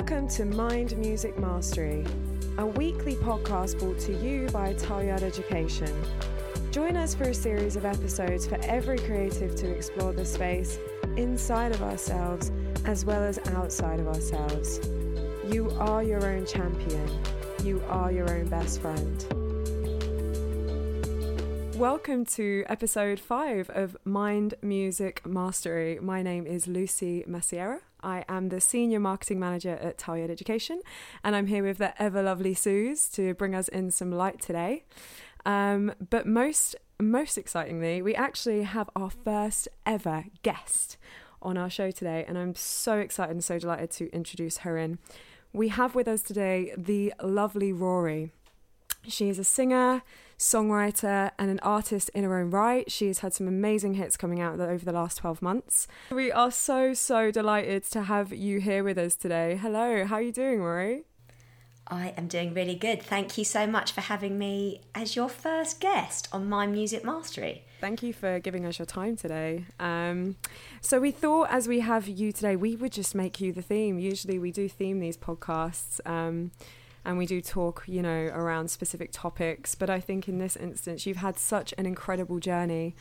Welcome to Mind Music Mastery, a weekly podcast brought to you by Tileyard Education. Join us for a series of episodes for every creative to explore the space inside of ourselves as well as outside of ourselves. You are your own champion. You are your own best friend. Welcome to episode five of Mind Music Mastery. My name is Lucy Massiera. I am the Senior Marketing Manager at Tileyard Education, and I'm here with the ever lovely Suze to bring us in some light today. Um, but most, most excitingly, we actually have our first ever guest on our show today, and I'm so excited and so delighted to introduce her in. We have with us today the lovely Rory. She is a singer, songwriter, and an artist in her own right. She has had some amazing hits coming out over the last 12 months. We are so, so delighted to have you here with us today. Hello, how are you doing, Rory? I am doing really good. Thank you so much for having me as your first guest on My Music Mastery. Thank you for giving us your time today. Um, so, we thought as we have you today, we would just make you the theme. Usually, we do theme these podcasts. Um, and we do talk, you know, around specific topics. But I think in this instance, you've had such an incredible journey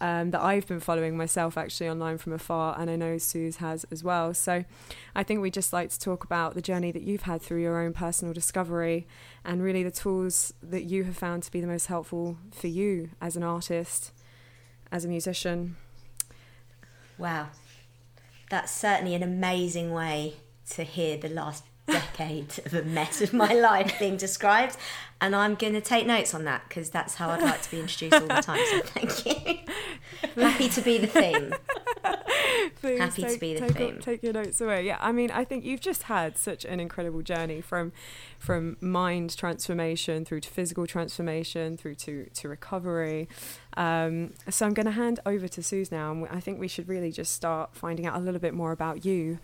um, that I've been following myself actually online from afar, and I know Suze has as well. So I think we just like to talk about the journey that you've had through your own personal discovery and really the tools that you have found to be the most helpful for you as an artist, as a musician. Wow, that's certainly an amazing way to hear the last decade of a mess of my life being described, and I'm going to take notes on that because that's how I'd like to be introduced all the time. So thank you. Happy to be the theme. Please Happy take, to be the take, theme. Take your notes away. Yeah, I mean, I think you've just had such an incredible journey from from mind transformation through to physical transformation through to to recovery. Um, so I'm going to hand over to Suze now, and I think we should really just start finding out a little bit more about you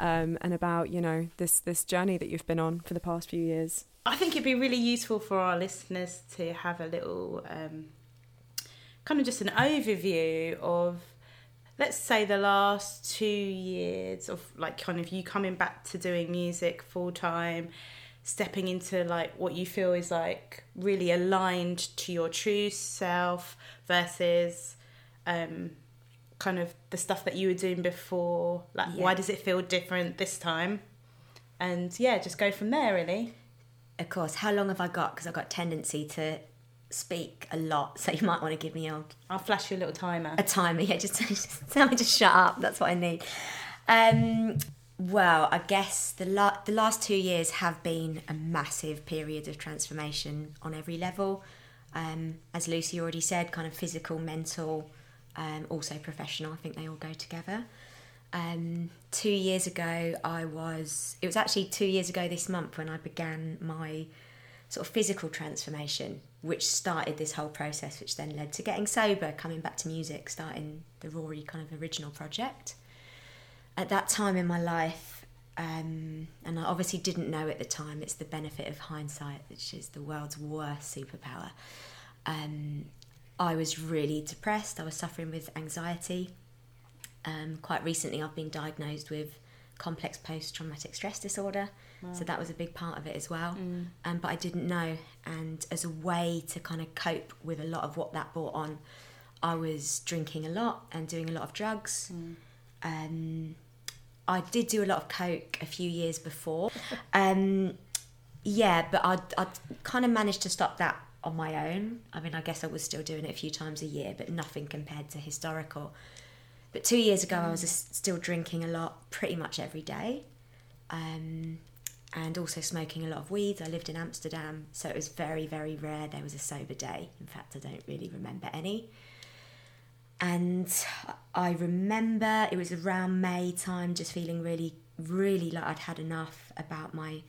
um, and about you know this this journey that you've been on for the past few years. I think it'd be really useful for our listeners to have a little um, kind of just an overview of, let's say, the last two years of like kind of you coming back to doing music full time, stepping into like what you feel is like really aligned to your true self versus um, kind of the stuff that you were doing before. Like, Yeah. why does it feel different this time? And yeah, just go from there, really. Of course, how long have I got? Because I've got a tendency to speak a lot, so you might want to give me a, I'll flash you a little timer. a timer. Yeah, just, just tell me to shut up. That's what I need. Um, well, I guess the la- the last two years have been a massive period of transformation on every level. Um, as Lucy already said, kind of physical, mental, um, also professional. I think they all go together. Um, two years ago, I was. It was actually two years ago this month when I began my sort of physical transformation, which started this whole process, which then led to getting sober, coming back to music, starting the Rory kind of original project. At that time in my life, um, and I obviously didn't know at the time, it's the benefit of hindsight, which is the world's worst superpower. Um, I was really depressed. I was suffering with anxiety. Um, quite recently, I've been diagnosed with complex post traumatic stress disorder. So that was a big part of it as well. Um, but I didn't know. And as a way to kind of cope with a lot of what that brought on, I was drinking a lot and doing a lot of drugs. Um, I did do a lot of coke a few years before. Um, yeah, but I'd, I'd kind of managed to stop that on my own. I mean, I guess I was still doing it a few times a year, but nothing compared to historical. But two years ago, I was still drinking a lot, pretty much every day, um, and also smoking a lot of weeds. I lived in Amsterdam, so it was very, very rare there was a sober day. In fact, I don't really remember any. And I remember it was around May time, just feeling really, really like I'd had enough about my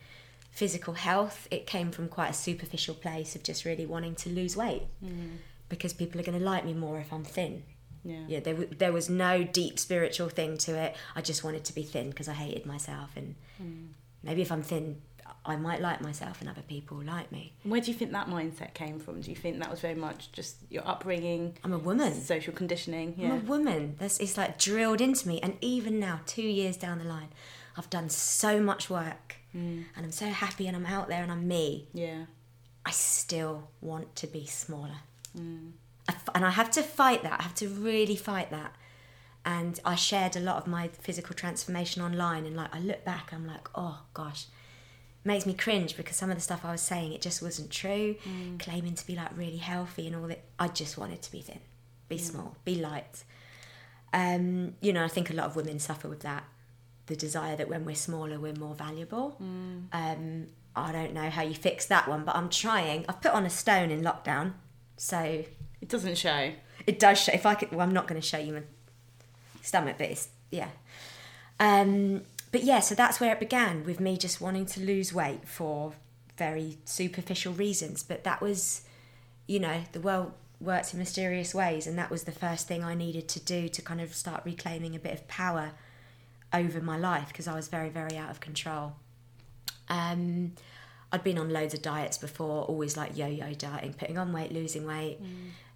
physical health. It came from quite a superficial place of just really wanting to lose weight mm. because people are going to like me more if I'm thin. Yeah. Yeah, there, w- there was no deep spiritual thing to it. I just wanted to be thin because I hated myself. And mm. maybe if I'm thin, I might like myself and other people like me. Where do you think that mindset came from? Do you think that was very much just your upbringing, I'm a woman. social conditioning? I'm a woman. That's it's like drilled into me. And even now, two years down the line, I've done so much work Mm. and I'm so happy and I'm out there and I'm me, Yeah. I still want to be smaller. Mm. I f- And I have to fight that. I have to really fight that. And I shared a lot of my physical transformation online, and like I look back, I'm like, oh gosh, makes me cringe because some of the stuff I was saying it just wasn't true. Claiming to be like really healthy and all that, I just wanted to be thin, be small, be light. Um, you know, I think a lot of women suffer with that, the desire that when we're smaller, we're more valuable. Um, I don't know how you fix that one, but I'm trying. I've put on a stone in lockdown, so It doesn't show. it does show. If I could, well, I'm not going to show you my stomach, but it's yeah. Um, but yeah, so that's where it began with me just wanting to lose weight for very superficial reasons. But that was, you know, the world works in mysterious ways, and that was the first thing I needed to do to kind of start reclaiming a bit of power over my life because I was very, very out of control. Um, I'd been on loads of diets before, always like yo-yo dieting, putting on weight, losing weight.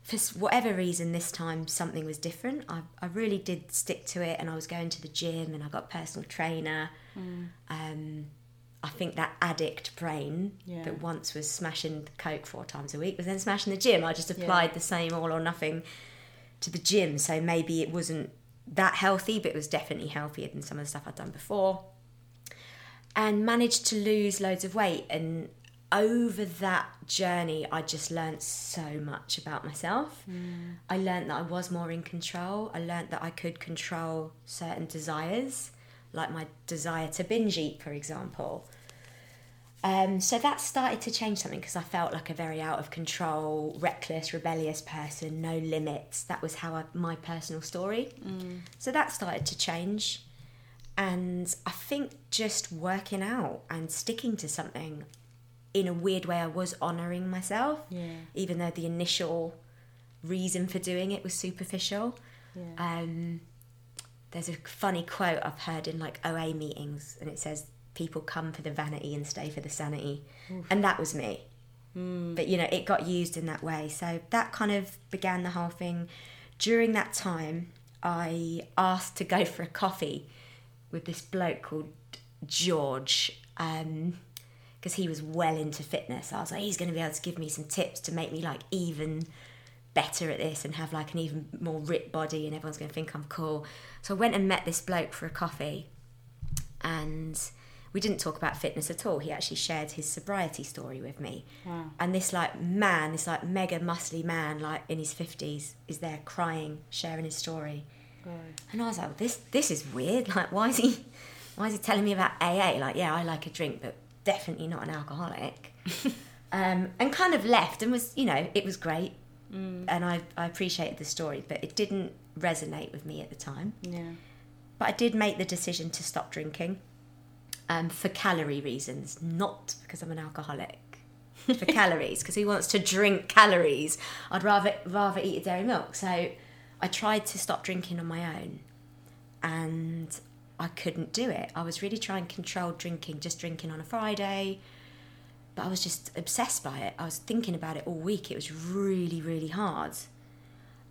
For whatever reason, this time something was different. I, I really did stick to it, and I was going to the gym, and I got a personal trainer. Um, I think that addict brain Yeah. that once was smashing the coke four times a week was then smashing the gym. I just applied the same all or nothing to the gym, so maybe it wasn't that healthy, but it was definitely healthier than some of the stuff I'd done before and managed to lose loads of weight. And over that journey, I just learnt so much about myself. Mm. I learnt that I was more in control. I learnt that I could control certain desires, like my desire to binge eat, for example. Um, so that started to change something because I felt like a very out of control, reckless, rebellious person, no limits. That was how I, my personal story. So that started to change. And I think just working out and sticking to something in a weird way, I was honouring myself, Yeah. even though the initial reason for doing it was superficial. Yeah. Um, there's a funny quote I've heard in like OA meetings, and it says, People come for the vanity and stay for the sanity. And that was me. But you know, it got used in that way. So that kind of began the whole thing. During that time, I asked to go for a coffee with this bloke called George. Um, because he was well into fitness. I was like, he's going to be able to give me some tips to make me like even better at this and have like an even more ripped body, and everyone's going to think I'm cool. So I went and met this bloke for a coffee, and we didn't talk about fitness at all. He actually shared his sobriety story with me. Wow. And this like man, this like mega muscly man, like in his fifties, is there crying, sharing his story. And I was like, this this is weird. Like, why is he why is he telling me about AA? Like, yeah, I like a drink, but definitely not an alcoholic. um, and kind of left and was, you know, it was great. And I, I appreciated the story, but it didn't resonate with me at the time. Yeah. But I did make the decision to stop drinking um, for calorie reasons, not because I'm an alcoholic. For calories, because who wants to drink calories? I'd rather rather eat a dairy milk. So I tried to stop drinking on my own, and I couldn't do it. I was really trying to control drinking, just drinking on a Friday, but I was just obsessed by it. I was thinking about it all week. It was really, really hard.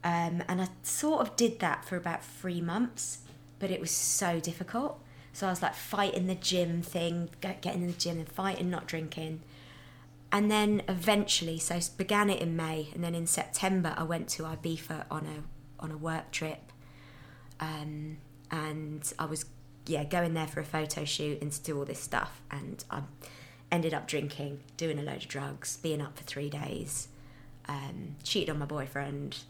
Um, and I sort of did that for about three months, but it was so difficult. So I was like fighting the gym thing, get- getting in the gym and fighting not drinking. And then eventually, so s- began it in May, and then in September I went to Ibiza on a on a work trip, um, and I was yeah going there for a photo shoot and to do all this stuff, and I ended up drinking, doing a load of drugs, being up for three days, um, cheated on my boyfriend,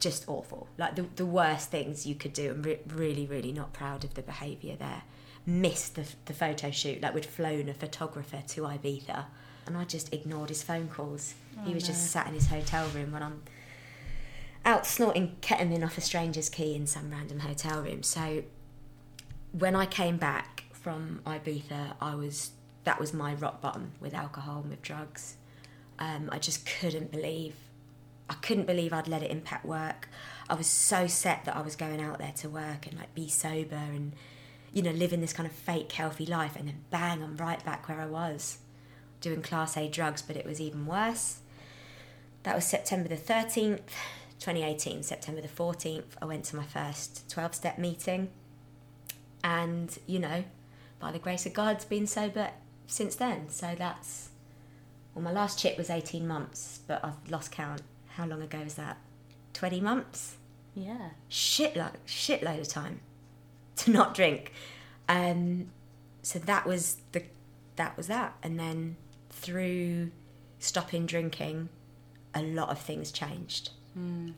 just awful. Like the, the worst things you could do. I'm re- really, really not proud of the behaviour there. Missed the, the photo shoot. Like we'd flown a photographer to Ibiza and I just ignored his phone calls. he was just sat in his hotel room when I'm out snorting ketamine off a stranger's key in some random hotel room. So when I came back from Ibiza, I was that was my rock bottom with alcohol and with drugs. Um, I just couldn't believe I couldn't believe I'd let it impact work. I was so set that I was going out there to work and like be sober and you know living this kind of fake healthy life, and then bang, I'm right back where I was doing class A drugs, but it was even worse. That was September the 13th, 2018. September the 14th, I went to my first 12 step meeting. And, you know, by the grace of God, been sober since then. So that's well, my last chip was eighteen months, but I've lost count. How long ago was that? Twenty months. Yeah. Shitload, shitload of time to not drink. Um, so that was the that was that, and then through stopping drinking, a lot of things changed.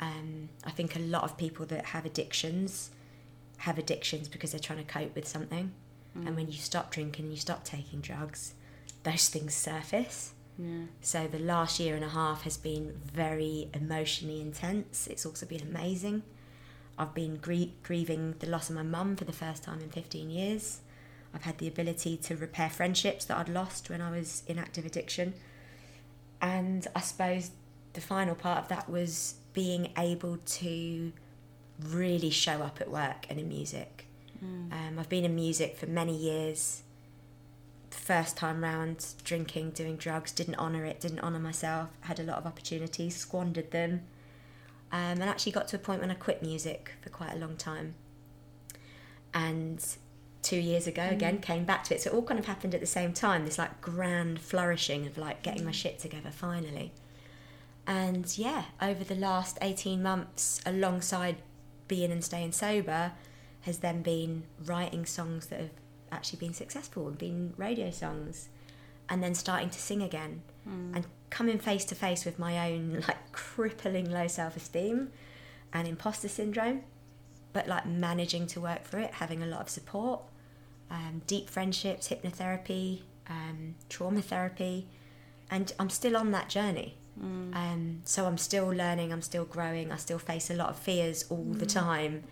Um, I think a lot of people that have addictions have addictions because they're trying to cope with something, and when you stop drinking, you stop taking drugs, those things surface. Yeah. So the last year and a half has been very emotionally intense. It's also been amazing. I've been grie- grieving the loss of my mum for the first time in 15 years. I've had the ability to repair friendships that I'd lost when I was in active addiction. And I suppose the final part of that was being able to really show up at work and in music. Um, I've been in music for many years. First time round, drinking, doing drugs, didn't honour it, didn't honour myself, had a lot of opportunities, squandered them, um, and actually got to a point when I quit music for quite a long time. And two years ago, again, came back to it. So it all kind of happened at the same time this like grand flourishing of like getting my shit together finally. And yeah, over the last 18 months, alongside being and staying sober, has then been writing songs that have actually been successful and been radio songs, and then starting to sing again and coming face to face with my own like crippling low self esteem and imposter syndrome, but like managing to work through it, having a lot of support, um, deep friendships, hypnotherapy, um, trauma therapy, and I'm still on that journey. Um, so I'm still learning, I'm still growing, I still face a lot of fears all the time,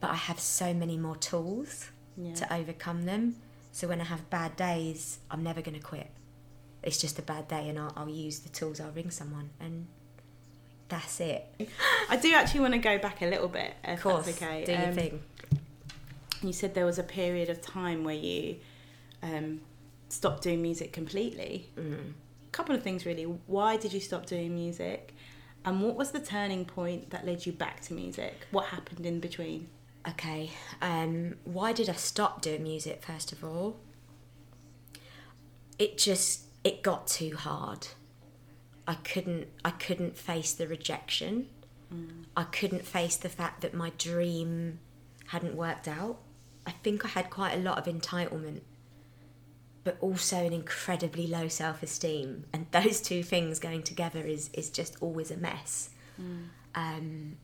but I have so many more tools Yeah. to overcome them. So when I have bad days, I'm never going to quit. It's just a bad day, and I'll, I'll use the tools. I'll ring someone, and that's it. I do actually want to go back a little bit, if Of course, that's okay. do your Um, thing. You said there was a period of time where you um, stopped doing music completely. Mm. couple of things really. Why did you stop doing music? And what was the turning point that led you back to music? What happened in between? Okay, um, why did I stop doing music? First of all, it just it got too hard. I couldn't I couldn't face the rejection. I couldn't face the fact that my dream hadn't worked out. I think I had quite a lot of entitlement, but also an incredibly low self esteem. And those two things going together is, is just always a mess. Um,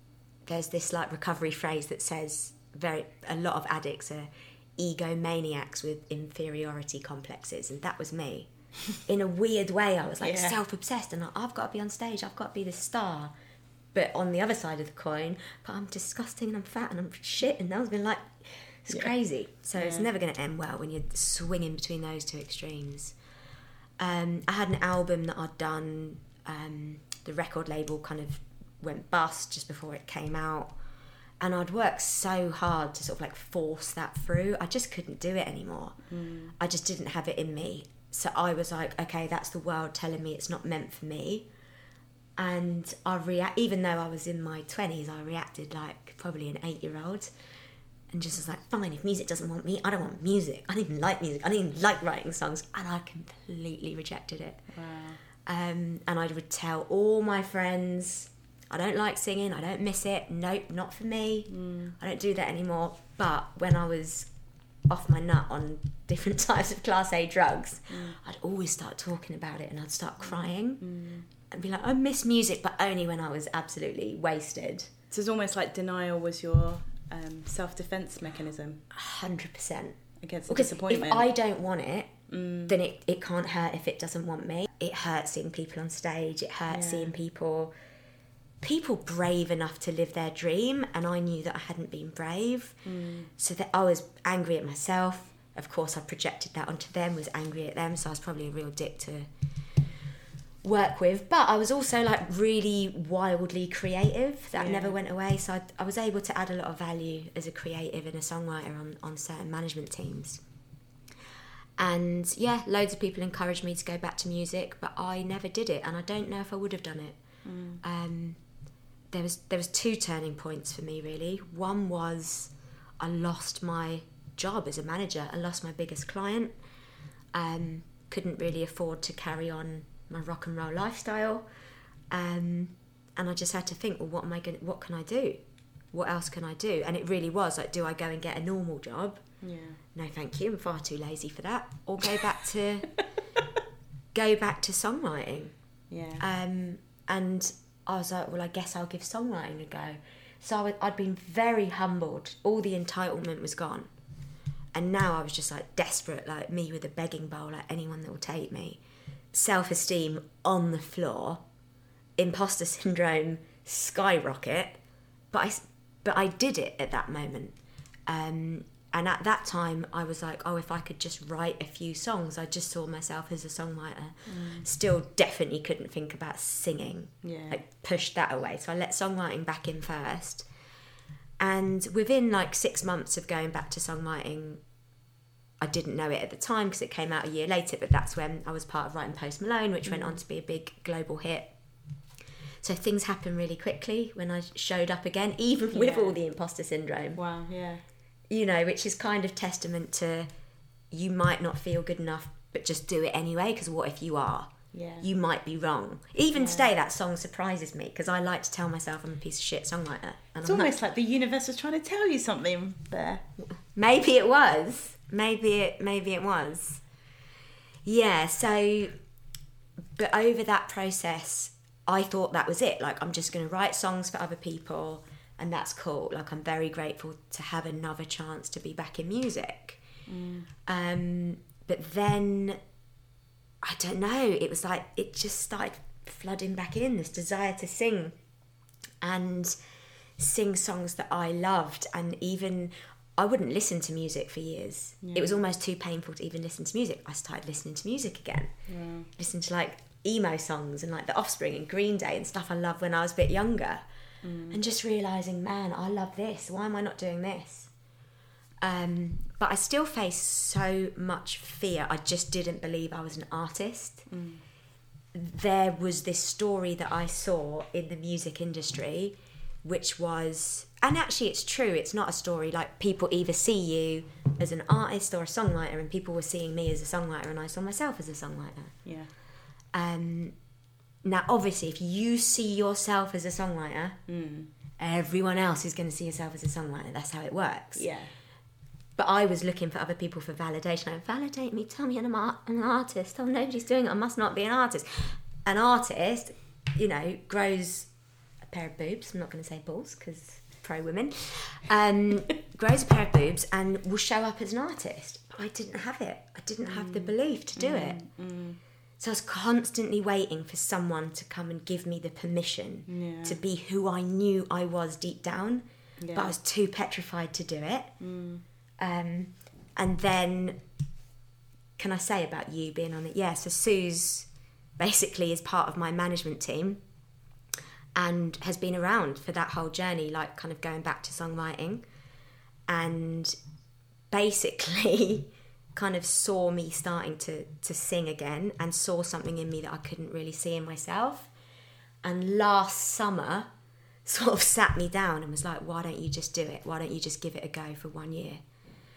there's this like recovery phrase that says very a lot of addicts are egomaniacs with inferiority complexes, and that was me. In a weird way, I was like Yeah. self obsessed and like, I've got to be on stage, I've got to be the star. But on the other side of the coin, but I'm disgusting and I'm fat and I'm shit, and that's been like, it's Yeah. crazy. So it's never going to end well when you're swinging between those two extremes. Um, I had an album that I'd done. Um, the record label kind of went bust just before it came out, and I'd worked so hard to sort of like force that through. I just couldn't do it anymore. I just didn't have it in me. So I was like, okay, that's the world telling me it's not meant for me. And I react, even though I was in my twenties, I reacted like probably an eight-year-old, and just was like, fine, if music doesn't want me, I don't want music. I don't even like music. I don't even like writing songs, and I completely rejected it. Wow. Um, and I would tell all my friends, I don't like singing, I don't miss it, nope, not for me, I don't do that anymore. But when I was off my nut on different types of class A drugs, mm. I'd always start talking about it and I'd start mm. crying mm. and be like, I miss music, but only when I was absolutely wasted. So it's almost like denial was your um, self defense mechanism 100%. against the Because disappointment. if I don't want it, then it, it can't hurt if it doesn't want me. It hurts seeing people on stage. It hurts Yeah. seeing people people brave enough to live their dream, and I knew that I hadn't been brave. So that I was angry at myself. Of course, I projected that onto them. Was angry at them, so I was probably a real dick to work with. But I was also like really wildly creative. That Yeah. never went away. So I, I was able to add a lot of value as a creative and a songwriter on, on certain management teams. And yeah, loads of people encouraged me to go back to music, but I never did it, and I don't know if I would have done it. Um, there was there was two turning points for me really. One was I lost my job as a manager. I lost my biggest client. Um, couldn't really afford to carry on my rock and roll lifestyle. Um, and I just had to think, well, what am I going? What can I do? What else can I do? And it really was like, do I go and get a normal job? Yeah. No, thank you. I'm far too lazy for that. Or go back to go back to songwriting. Yeah. Um, and I was like, well, I guess I'll give songwriting a go. So I, I'd been very humbled. All the entitlement was gone. And now I was just like desperate, like me with a begging bowl, like anyone that will take me. Self esteem on the floor, imposter syndrome skyrocket. But I, but I did it at that moment. Um, and at that time, I was like, oh, if I could just write a few songs, I just saw myself as a songwriter. Mm. Still, definitely couldn't think about singing. Yeah. Like, pushed that away. So I let songwriting back in first. And within like six months of going back to songwriting, I didn't know it at the time because it came out a year later, but that's when I was part of writing Post Malone, which went mm. on to be a big global hit. So things happened really quickly when I showed up again, even with Yeah. all the imposter syndrome Wow. Yeah. You know, which is kind of testament to you might not feel good enough, but just do it anyway. Because what if you are? Yeah. You might be wrong. Even Yeah. today, that song surprises me because I like to tell myself I'm a piece of shit songwriter. And It's I'm not. almost like the universe was trying to tell you something there. Maybe it was. Maybe it. Maybe it was. Yeah. So, but over that process, I thought that was it. Like I'm just going to write songs for other people, and that's cool. Like I'm very grateful to have another chance to be back in music. Um, but then, I don't know. It was like it just started flooding back in. This desire to sing, and sing songs that I loved, and even I wouldn't listen to music for years. It was almost too painful to even listen to music. I started listening to music again, listen to like emo songs and like The Offspring and Green Day and stuff I loved when I was a bit younger, and just realizing, man, I love this. Why am I not doing this? Um, but I still face so much fear. I just didn't believe I was an artist there was this story that I saw in the music industry, which was, and actually it's true, it's not a story like people either see you as an artist or a songwriter, and people were seeing me as a songwriter, and I saw myself as a songwriter. Yeah. Um, now, obviously, if you see yourself as a songwriter, hmm. everyone else is going to see yourself as a songwriter. That's how it works. Yeah. But I was looking for other people for validation. Like, validate me, tell me I'm an artist. Oh, nobody's doing it. I must not be an artist. An artist, you know, grows a pair of boobs. I'm not going to say balls because pro women. Um, grows a pair of boobs and will show up as an artist. But I didn't have it. I didn't have the hmm. belief to do it. Hmm. So I was constantly waiting for someone to come and give me the permission Yeah. to be who I knew I was deep down. But I was too petrified to do it. Um, and then, can I say about you being on it? Yeah, so Sue's basically is part of my management team and has been around for that whole journey, like kind of going back to songwriting. And basically, kind of saw me starting to, to sing again and saw something in me that I couldn't really see in myself. And last summer, sort of sat me down and was like, why don't you just do it? Why don't you just give it a go for one year?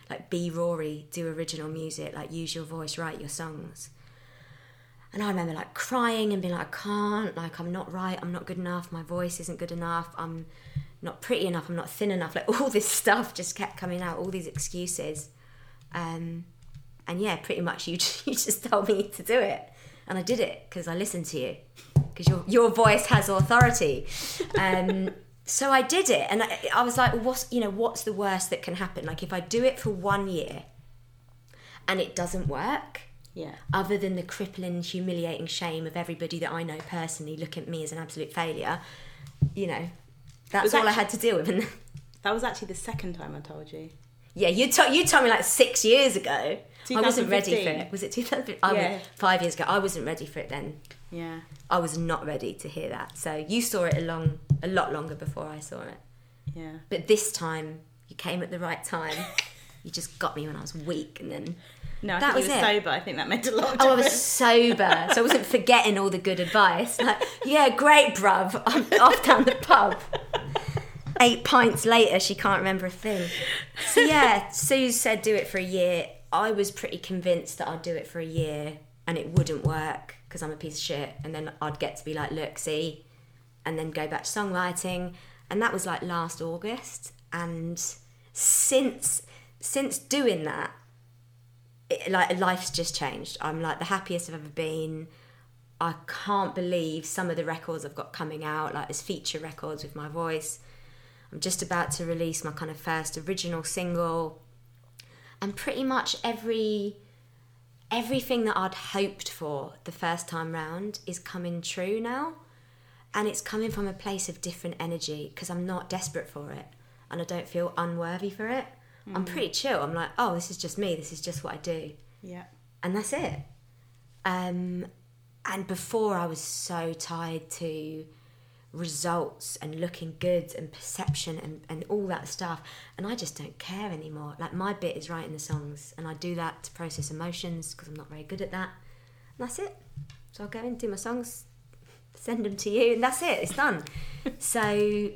Like, be Rory, do original music, like, use your voice, write your songs. And I remember like crying and being like, I can't, like, I'm not right, I'm not good enough, my voice isn't good enough, I'm not pretty enough, I'm not thin enough. Like, all this stuff just kept coming out, all these excuses. Um, and yeah, pretty much you, you just told me to do it. And I did it because I listened to you, because your, your voice has authority. Um, so I did it. And I, I was like, well, what's, you know, what's the worst that can happen? Like, if I do it for one year and it doesn't work, Yeah. other than the crippling, humiliating shame of everybody that I know personally look at me as an absolute failure, you know, that's all I had to deal with. And That was actually the second time I told you. yeah, you to- you told me like six years ago. I wasn't ready for it. Was it 2015? I Yeah. was, five years ago. I wasn't ready for it then. Yeah. I was not ready to hear that. So you saw it a long, a lot longer before I saw it. Yeah. But this time, you came at the right time. you just got me when I was weak, and then No, I That was it. sober. I think that meant a lot Oh, I was sober, so I wasn't forgetting all the good advice. Like, yeah, great, bruv. I'm off down the pub. eight pints later, she can't remember a thing. So yeah, Suze said do it for a year. I was pretty convinced that I'd do it for a year and it wouldn't work because I'm a piece of shit. And then I'd get to be like, look, see, and then go back to songwriting. And that was like last August. And since since doing that, it, like life's just changed. I'm like the happiest I've ever been. I can't believe some of the records I've got coming out, like as feature records with my voice. I'm just about to release my kind of first original single. And pretty much every everything that I'd hoped for the first time round is coming true now. And it's coming from a place of different energy because I'm not desperate for it and I don't feel unworthy for it. Mm. I'm pretty chill. I'm like, oh, this is just me. This is just what I do. Yeah. And that's it. Um, and before I was so tied to results and looking good and perception and, and all that stuff. And I just don't care anymore. Like my bit is writing the songs and I do that to process emotions because I'm not very good at that. And that's it. So I'll go and do my songs, send them to you, and that's it. It's done. so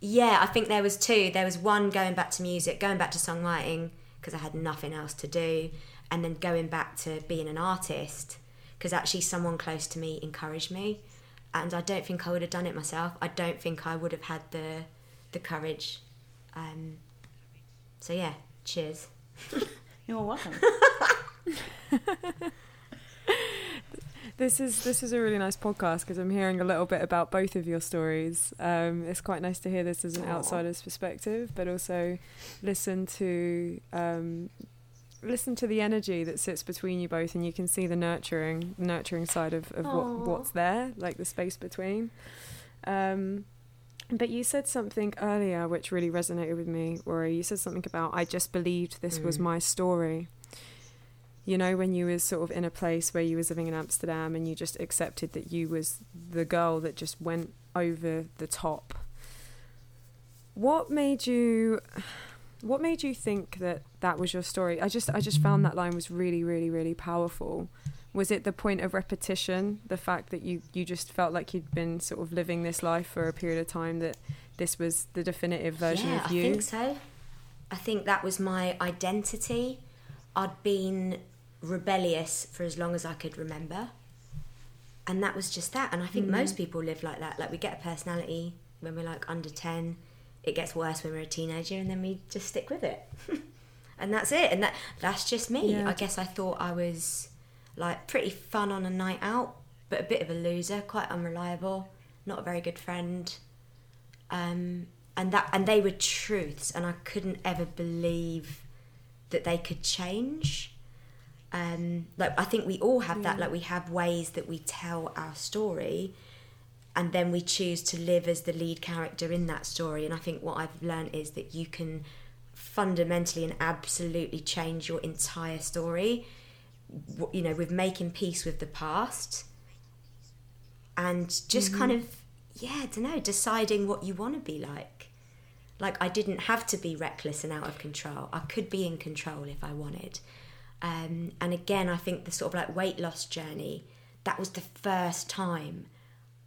yeah, I think there was two. There was one going back to music, going back to songwriting because I had nothing else to do, and then going back to being an artist because actually someone close to me encouraged me, and I don't think I would have done it myself. I don't think I would have had the the courage. Um, so yeah, cheers. You're welcome. this is this is a really nice podcast because I'm hearing a little bit about both of your stories. Um, it's quite nice to hear this as an Aww. outsider's perspective, but also listen to um, listen to the energy that sits between you both, and you can see the nurturing nurturing side of, of what, what's there, like the space between. Um, but you said something earlier which really resonated with me, Rory. You said something about I just believed this mm. was my story you know when you was sort of in a place where you was living in amsterdam and you just accepted that you was the girl that just went over the top what made you what made you think that that was your story i just i just found that line was really really really powerful was it the point of repetition the fact that you you just felt like you'd been sort of living this life for a period of time that this was the definitive version yeah, of you i think so i think that was my identity i'd been rebellious for as long as I could remember. And that was just that. And I think mm. most people live like that. Like we get a personality when we're like under 10, it gets worse when we're a teenager, and then we just stick with it. and that's it. And that that's just me. Yeah. I guess I thought I was like pretty fun on a night out, but a bit of a loser, quite unreliable, not a very good friend. Um, and that and they were truths, and I couldn't ever believe that they could change um, like I think we all have that. Like we have ways that we tell our story, and then we choose to live as the lead character in that story. And I think what I've learned is that you can fundamentally and absolutely change your entire story. You know, with making peace with the past, and just mm-hmm. kind of yeah, I don't know, deciding what you want to be like. Like I didn't have to be reckless and out of control. I could be in control if I wanted um, and again, I think the sort of like weight loss journey, that was the first time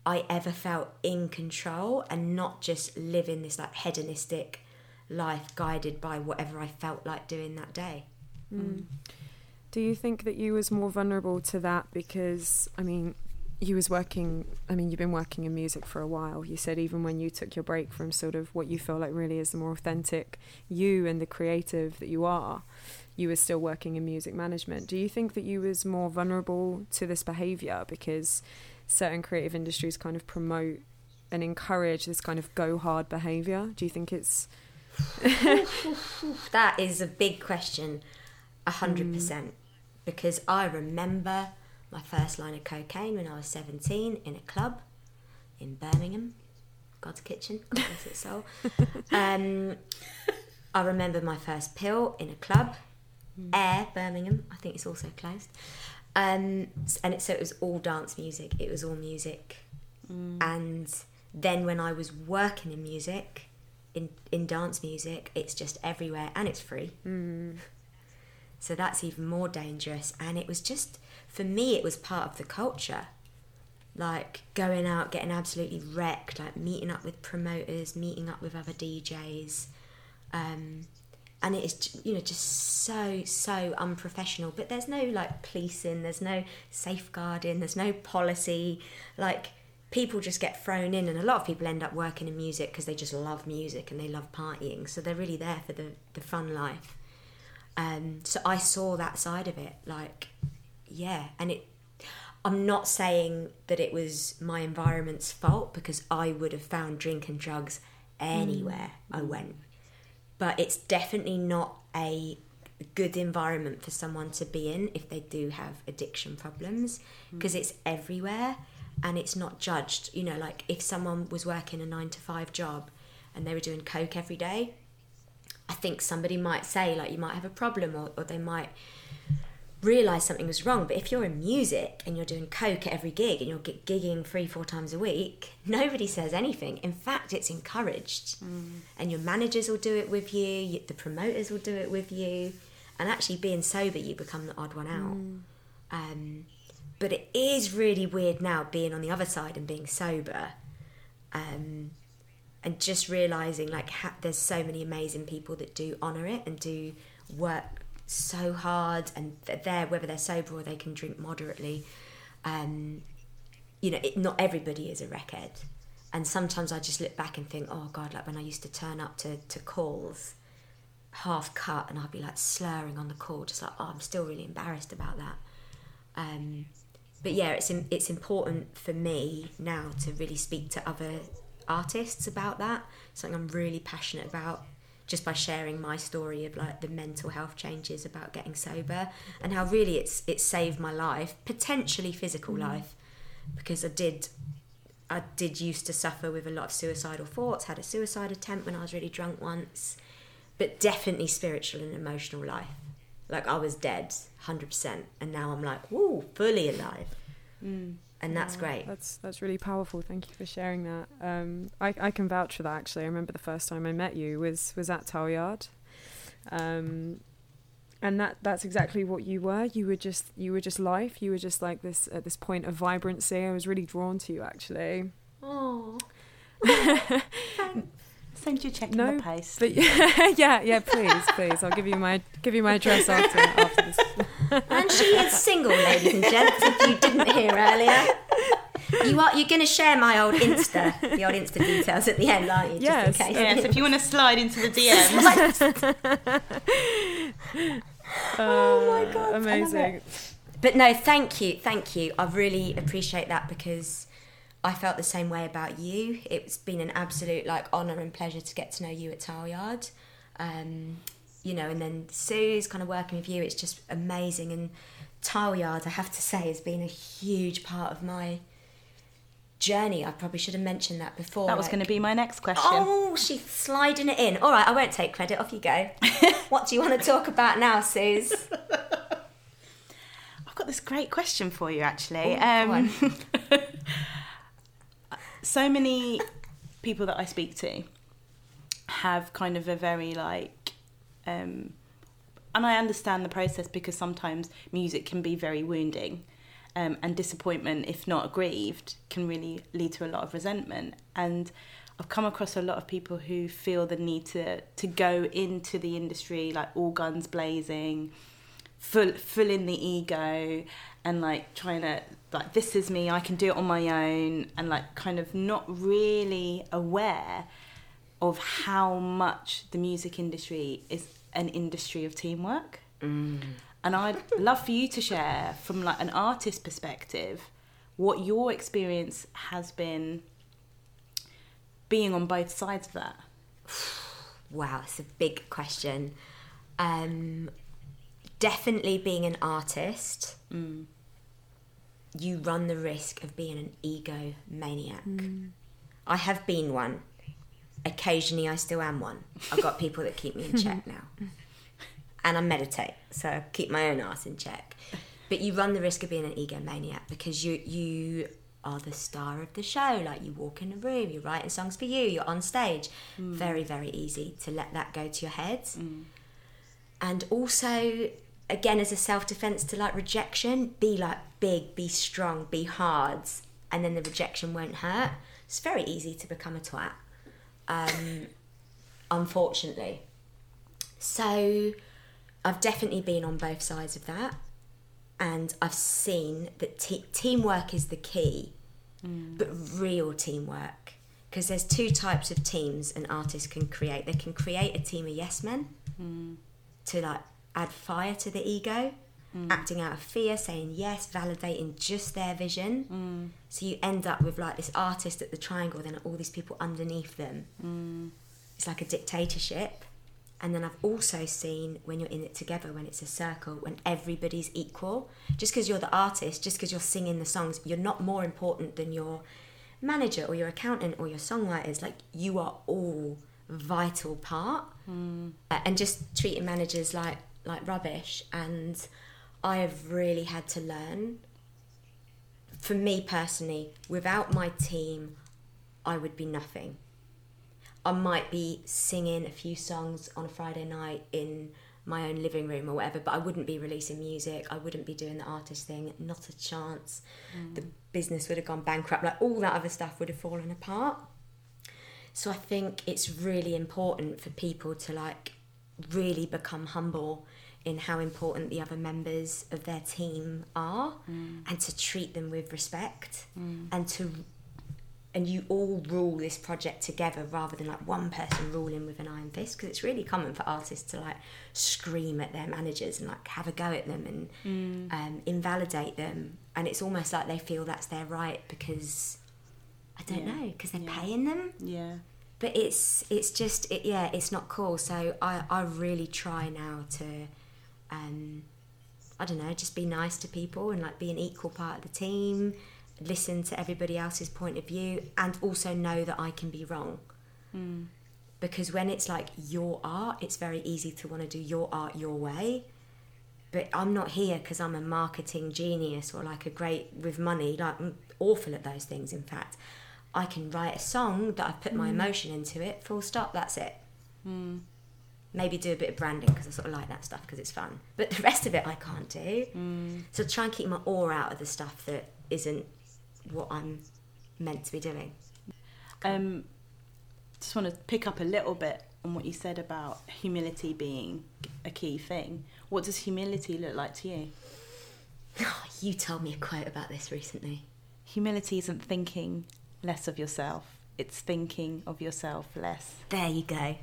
I ever felt in control and not just living this like hedonistic life guided by whatever I felt like doing that day. Mm. Do you think that you was more vulnerable to that because I mean you was working I mean you've been working in music for a while. You said even when you took your break from sort of what you feel like really is the more authentic you and the creative that you are, you were still working in music management. Do you think that you was more vulnerable to this behavior because certain creative industries kind of promote and encourage this kind of go hard behavior? Do you think it's that is a big question, a hundred percent. Because I remember my first line of cocaine when I was seventeen in a club in Birmingham, Godskitchen, God bless its soul. Um, I remember my first pill in a club mm. Air Birmingham. I think it's also closed. Um, and it, so it was all dance music. It was all music, mm. and then when I was working in music, in in dance music, it's just everywhere and it's free. Mm. So that's even more dangerous. And it was just for me, it was part of the culture. like going out, getting absolutely wrecked, like meeting up with promoters, meeting up with other DJs. Um, and it is, you know, just so, so unprofessional. But there's no like policing, there's no safeguarding, there's no policy. Like, people just get thrown in, and a lot of people end up working in music because they just love music and they love partying. So they're really there for the, the fun life. Um, so I saw that side of it, like, yeah, and it. I'm not saying that it was my environment's fault because I would have found drink and drugs anywhere I went, but it's definitely not a good environment for someone to be in if they do have addiction problems hmm. because it's everywhere and it's not judged. You know, like if someone was working a nine to five job and they were doing coke every day, I think somebody might say like you might have a problem or, or they might realize something was wrong. But if you're in music and you're doing coke at every gig and you're gigging three, four times a week, nobody says anything. In fact, it's encouraged. And your managers will do it with you, the promoters will do it with you. And actually, being sober, you become the odd one out. Um, but it is really weird now being on the other side and being sober. Um, and just realizing like ha- there's so many amazing people that do honor it and do work so hard and they're whether they're sober or they can drink moderately um you know it, not everybody is a wreckhead. And sometimes i just look back and think oh god like when i used to turn up to to calls half cut and i'd be like slurring on the call just like oh i'm still really embarrassed about that. Um but yeah, it's it's important for me now to really speak to other artists about that. Something I'm really passionate about, just by sharing my story of like the mental health changes about getting sober mm-hmm. and how really it's it saved my life, potentially physical mm-hmm. life, because I did. I did used to suffer with a lot of suicidal thoughts, had a suicide attempt when I was really drunk once, but definitely spiritual and emotional life. Like I was dead, 100%, and now I'm like, woo, fully alive. Mm. And that's Wow, great. That's that's really powerful. Thank you for sharing that. Um, I I can vouch for that. Actually, I remember the first time I met you was was at Tileyard, um, and that that's exactly what you were. You were just you were just life. You were just like this at this point of vibrancy. I was really drawn to you actually. Oh, Send you a check No, in the post. But yeah, yeah, yeah, please, please. I'll give you my give you my address after after this. and she is single, ladies and gents. If you didn't hear earlier, you are you're going to share my old Insta, the old Insta details at the end, aren't you? Yes, Just in case. yes, if you want to slide into the DMs. oh my god, amazing. But no, thank you, thank you. I really appreciate that because I felt the same way about you. It's been an absolute like honour and pleasure to get to know you at Tileyard. Um, you know, and then Sue's kind of working with you. It's just amazing. And Tileyard, I have to say, has been a huge part of my journey. I probably should have mentioned that before. That was like- going to be my next question. Oh, she's sliding it in. All right, I won't take credit. Off you go. what do you want to talk about now, Suze? I've got this great question for you, actually. Oh, go um, so many people that I speak to have kind of a very like, um, and I understand the process because sometimes music can be very wounding. Um, and disappointment, if not aggrieved, can really lead to a lot of resentment. And I've come across a lot of people who feel the need to to go into the industry like all guns blazing, full full in the ego and like trying to like this is me i can do it on my own and like kind of not really aware of how much the music industry is an industry of teamwork. And i'd love for you to share from like an artist perspective what your experience has been being on both sides of that. Wow, it's a big question. Um, definitely being an artist, you run the risk of being an ego maniac. Hmm. I have been one. Occasionally, I still am one. I've got people that keep me in check now. And I meditate, so I keep my own ass in check. But you run the risk of being an egomaniac because you you are the star of the show. Like you walk in a room, you're writing songs for you, you're on stage. Hmm. Very, very easy to let that go to your head. Hmm. And also, again, as a self defense to like rejection, be like big, be strong, be hard. and then the rejection won't hurt. It's very easy to become a twat, um, unfortunately. So I've definitely been on both sides of that, and I've seen that te- teamwork is the key, but real teamwork. Because there's two types of teams an artist can create. They can create a team of yes men to like add fire to the ego, mm. acting out of fear, saying yes, validating just their vision. Mm. So you end up with like this artist at the triangle, then all these people underneath them. Mm. It's like a dictatorship. And then I've also seen when you're in it together, when it's a circle, when everybody's equal. Just because you're the artist, just because you're singing the songs, you're not more important than your manager or your accountant or your songwriters. Like you are all vital part. Uh, and just treating managers like like rubbish. And I have really had to learn. For me personally, without my team, I would be nothing. I might be singing a few songs on a Friday night in my own living room or whatever, but I wouldn't be releasing music. I wouldn't be doing the artist thing. Not a chance. Mm. The business would have gone bankrupt. Like all that other stuff would have fallen apart. So I think it's really important for people to like really become humble in how important the other members of their team are mm. and to treat them with respect mm. and to and you all rule this project together rather than like one person ruling with an iron fist because it's really common for artists to like scream at their managers and like have a go at them and mm. um, invalidate them and it's almost like they feel that's their right because I don't Yeah. know because they're Yeah. paying them Yeah. but it's it's just it, yeah it's not cool so I, I really try now to um i don't know just be nice to people and like be an equal part of the team listen to everybody else's point of view and also know that i can be wrong. Because when it's like your art it's very easy to want to do your art your way. But i'm not here because i'm a marketing genius or like a great with money like i'm awful at those things in fact. I can write a song that I've put my emotion into it, full stop, that's it. Maybe do a bit of branding because I sort of like that stuff because it's fun. But the rest of it I can't do. So try and keep my awe out of the stuff that isn't what I'm meant to be doing. Um, just want to pick up a little bit on what you said about humility being a key thing. What does humility look like to you? you told me a quote about this recently. Humility isn't thinking less of yourself, it's thinking of yourself less. There you go.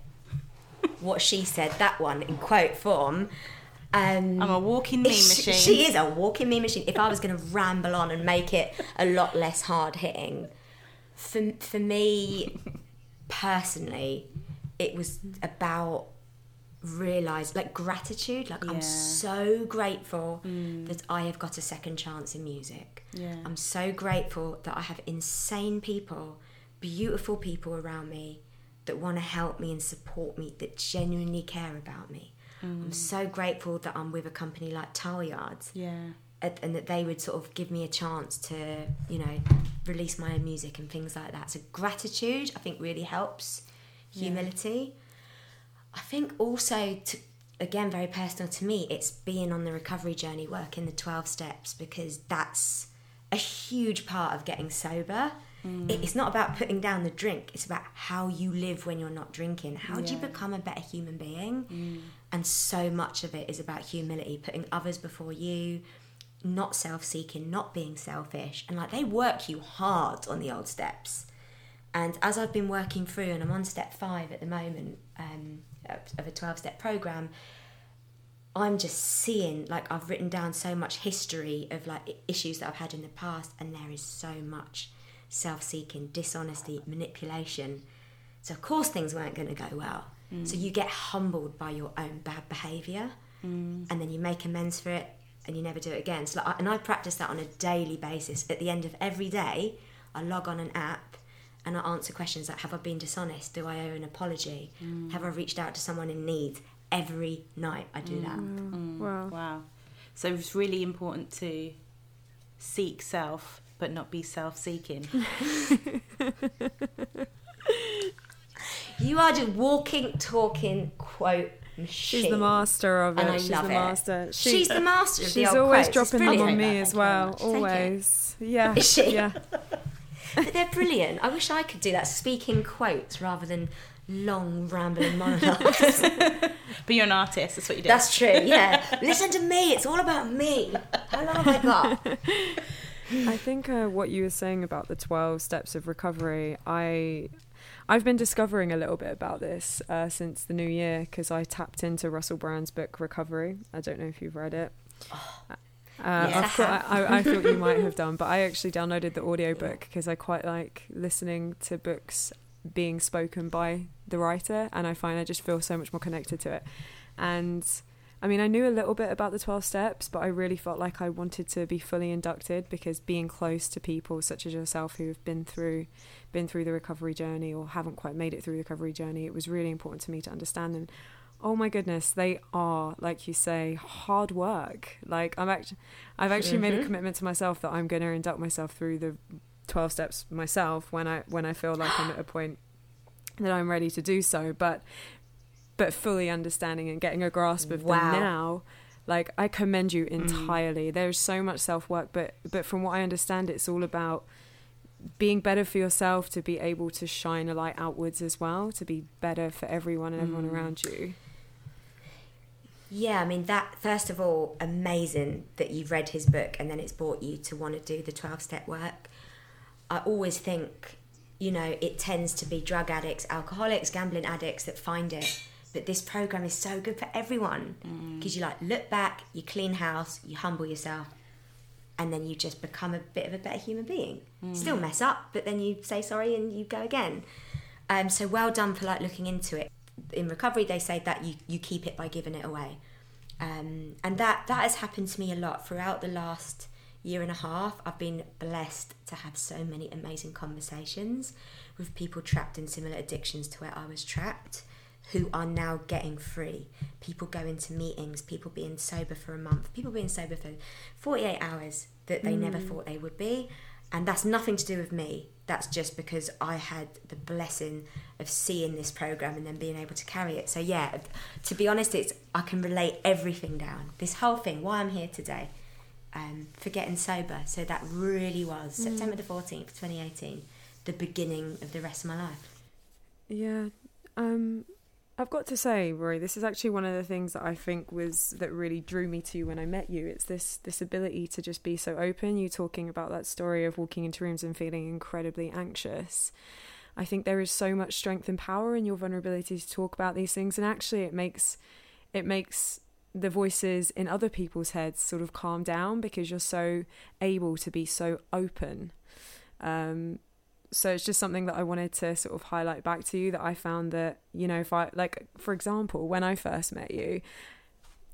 What she said, that one in quote form. Um, I'm a walking meme She- machine. She is a walking meme machine. If I was going to ramble on and make it a lot less hard hitting, for for me personally, it was about realize like gratitude. Like Yeah. I'm so grateful that I have got a second chance in music. Yeah. I'm so grateful that I have insane people, beautiful people around me that want to help me and support me, that genuinely care about me. I'm mm. so grateful that I'm with a company like Tileyards Yeah. and, and that they would sort of give me a chance to, you know, release my own music and things like that. So gratitude, I think, really helps. Humility. I think also, to, again, very personal to me, it's being on the recovery journey, working the 12 steps, because that's a huge part of getting sober. It- it's not about putting down the drink, it's about how you live when you're not drinking. How do you become a better human being? And so much of it is about humility, putting others before you, not self seeking, not being selfish. And like they work you hard on the old steps. And as I've been working through, and I'm on step five at the moment um, of a 12 step program, I'm just seeing like I've written down so much history of like issues that I've had in the past, and there is so much self seeking, dishonesty, manipulation. So, of course, things weren't going to go well. Mm. So, you get humbled by your own bad behaviour, mm. and then you make amends for it, and you never do it again. So, like, and I practice that on a daily basis. At the end of every day, I log on an app and I answer questions like Have I been dishonest? Do I owe an apology? Mm. Have I reached out to someone in need? Every night I do that. Wow. Wow. So it's really important to seek self, but not be self seeking. You are just walking, talking quote machine. She's the master of it. And I She's love the it. master. She- She's the master of the She's old always quotes. Dropping them on me as Thank you very well. much. Thank you. Always. Yeah. Is she? Yeah. but they're brilliant. I wish I could do that, speaking quotes rather than long rambling monologues. But you're an artist. That's what you do. That's true. Yeah, listen to me. It's all about me. How long have I got? I think uh, what you were saying about the 12 steps of recovery, I I've been discovering a little bit about this uh, since the new year because I tapped into Russell Brand's book Recovery. I don't know if you've read it. Uh, Yes, I have. I, I, I thought you might have done, but I actually downloaded the audiobook because I quite like listening to books being spoken by the writer, and I find I just feel so much more connected to it. And I mean, I knew a little bit about the 12 steps, but I really felt like I wanted to be fully inducted because being close to people such as yourself who have been through been through the recovery journey or haven't quite made it through the recovery journey, it was really important to me to understand and oh my goodness, they are like you say hard work. Like I'm actually I've actually made a Mhm. commitment to myself that I'm going to induct myself through the 12 steps myself when I when I feel like I'm at a point that I'm ready to do so, but but fully understanding and getting a grasp of Wow. them now like i commend you entirely there's so much self-work but but from what i understand it's all about being better for yourself to be able to shine a light outwards as well to be better for everyone and everyone Mm. around you Yeah, I mean that. First of all, amazing that you've read his book and then it's brought you to want to do the twelve-step work. I always think, you know, it tends to be drug addicts, alcoholics, gambling addicts that find it. But this program is so good for everyone because you like look back, you clean house, you humble yourself, and then you just become a bit of a better human being. Still mess up, but then you say sorry and you go again. Um, so well done for like looking into it. In recovery, they say that you, you keep it by giving it away, um, and that that has happened to me a lot throughout the last year and a half. I've been blessed to have so many amazing conversations with people trapped in similar addictions to where I was trapped, who are now getting free. People going to meetings, people being sober for a month, people being sober for forty eight hours that they never thought they would be. And that's nothing to do with me. That's just because I had the blessing of seeing this program and then being able to carry it. So yeah, to be honest, it's I can relate everything down. This whole thing, why I'm here today, um, for getting sober. So that really was September the fourteenth, twenty eighteen, the beginning of the rest of my life. Yeah. Um I've got to say, Rory, this is actually one of the things that I think was that really drew me to you when I met you. It's this this ability to just be so open. You talking about that story of walking into rooms and feeling incredibly anxious. I think there is so much strength and power in your vulnerability to talk about these things and actually it makes it makes the voices in other people's heads sort of calm down because you're so able to be so open. Um so it's just something that I wanted to sort of highlight back to you that I found that you know if I like for example when I first met you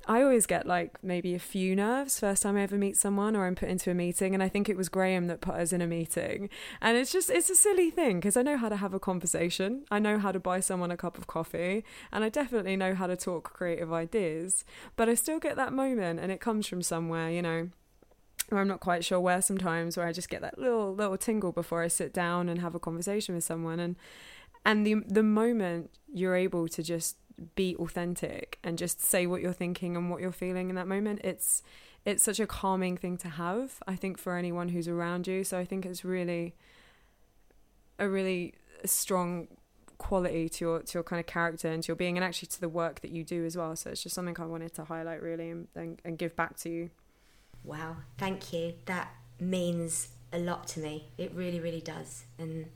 I always get like maybe a few nerves first time I ever meet someone or I'm put into a meeting and I think it was Graham that put us in a meeting. And it's just it's a silly thing because I know how to have a conversation. I know how to buy someone a cup of coffee and I definitely know how to talk creative ideas. But I still get that moment and it comes from somewhere you know I'm not quite sure where sometimes where I just get that little little tingle before I sit down and have a conversation with someone. And and the the moment you're able to just be authentic and just say what you're thinking and what you're feeling in that moment it's it's such a calming thing to have I think for anyone who's around you. So I think it's really a really strong quality to your to your kind of character and to your being and actually to the work that you do as well. So it's just something I wanted to highlight really and, and, and give back to you Wow, thank you. That means a lot to me. It really, really does. And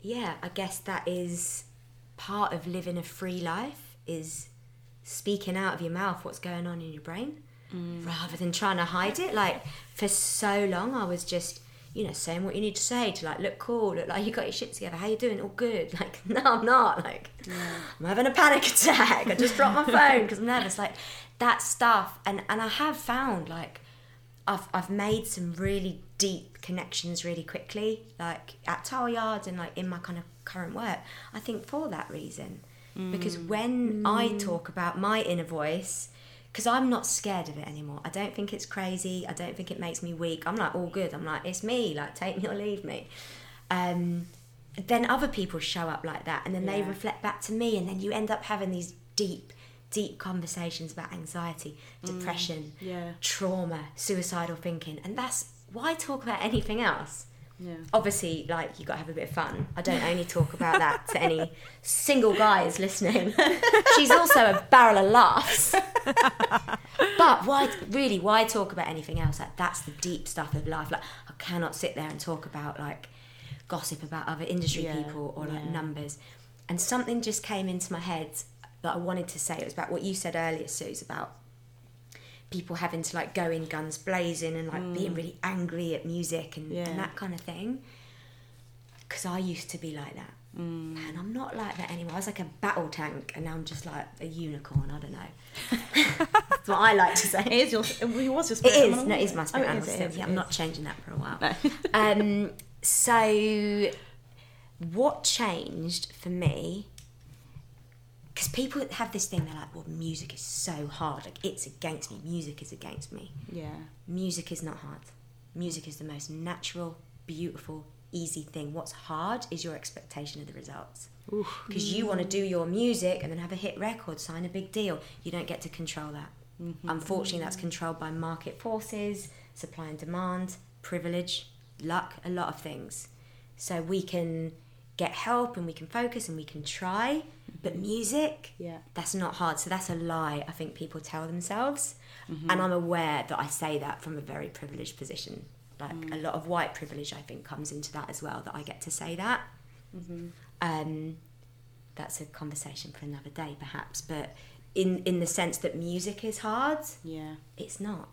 yeah, I guess that is part of living a free life is speaking out of your mouth what's going on in your brain mm. rather than trying to hide it. Like for so long I was just, you know, saying what you need to say to like look cool, look like you got your shit together. How you doing? All good. Like no, I'm not. Like I'm having a panic attack. I just dropped my phone because I'm nervous. Like that stuff. And and I have found like I've I've made some really deep connections really quickly, like at Tileyards and like in my kind of current work. I think for that reason, because when I talk about my inner voice, because I'm not scared of it anymore. I don't think it's crazy. I don't think it makes me weak. I'm like all good. I'm like it's me. Like take me or leave me. Um, then other people show up like that, and then they reflect back to me, and then you end up having these deep, deep conversations about anxiety, mm. depression, Yeah. trauma, suicidal thinking, and that's why talk about anything else Yeah. Obviously, like you got to have a bit of fun. I don't only talk about that to any single guys listening. She's also a barrel of laughs. but why, really, why talk about anything else? Like that's the deep stuff of life. Like I cannot sit there and talk about like gossip about other industry Yeah, people or like yeah. numbers. And something just came into my head that I wanted to say. It was about what you said earlier, Suze, about people having to like go in guns blazing and like being really angry at music and, Mm. Yeah. and that kind of thing. Because I used to be like that. Mm. And I'm not like that anymore. I was like a battle tank and now I'm just like a unicorn. I don't know. That's what I like to say. It is your. It was your. It spirit is. animal, No, it is my Oh, spirit it animal. is, it so is, yeah, I'm is. not changing that for a while. No. um, so, what changed for me? Because people have this thing, they're like, well, music is so hard. Like, it's against me. Music is against me. Yeah. Music is not hard. Music is the most natural, beautiful, easy thing. What's hard is your expectation of the results. Because you want to do your music and then have a hit record, sign a big deal. You don't get to control that. Mm-hmm. Unfortunately, that's controlled by market forces, supply and demand, privilege, luck, a lot of things. So we can get help and we can focus and we can try, but mm-hmm. music, Yeah. that's not hard. So that's a lie I think people tell themselves. Mm-hmm. And I'm aware that I say that from a very privileged position. Like mm. a lot of white privilege, I think, comes into that as well, that I get to say that. Mm-hmm. Um, that's a conversation for another day, perhaps. But in, in the sense that music is hard, Yeah. it's not.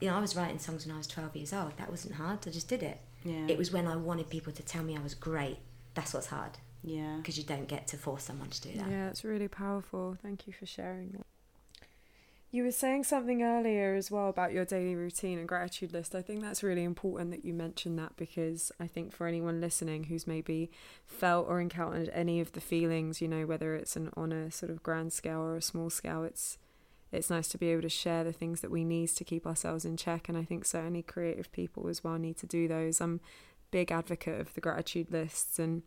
You know, I was writing songs when I was 12 years old. That wasn't hard. I just did it. Yeah. It was when I wanted people to tell me I was great. That's what's hard Yeah. because you don't get to force someone to do that. Yeah, it's really powerful. Thank you for sharing that. You were saying something earlier as well about your daily routine and gratitude list. I think that's really important that you mentioned that because I think for anyone listening who's maybe felt or encountered any of the feelings, you know, whether it's an on a sort of grand scale or a small scale, it's it's nice to be able to share the things that we need to keep ourselves in check. And I think certainly creative people as well need to do those. I'm a big advocate of the gratitude lists and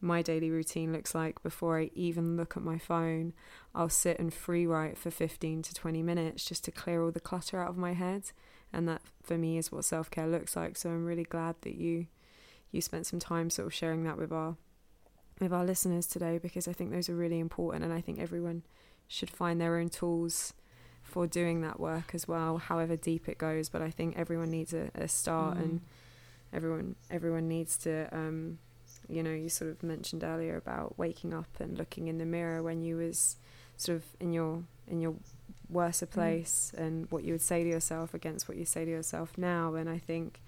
my daily routine looks like before I even look at my phone, I'll sit and free write for 15 to 20 minutes just to clear all the clutter out of my head. And that for me is what self care looks like. So I'm really glad that you you spent some time sort of sharing that with our with our listeners today because I think those are really important and I think everyone should find their own tools for doing that work as well, however deep it goes. But I think everyone needs a, a start and mm. Everyone everyone needs to um, you know you sort of mentioned earlier about waking up and looking in the mirror when you was sort of in your in your worser place and what you would say to yourself against what you say to yourself now. And i think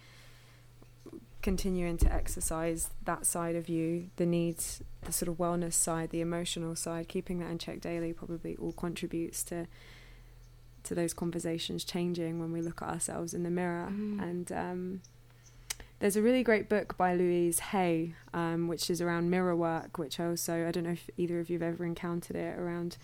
continuing to exercise that side of you the needs the sort of wellness side the emotional side keeping that in check daily probably all contributes to to those conversations changing when we look at ourselves in the mirror. And um there's a really great book by Louise Hay, um, which is around mirror work, which I also I don't know if either of you've ever encountered it. Around,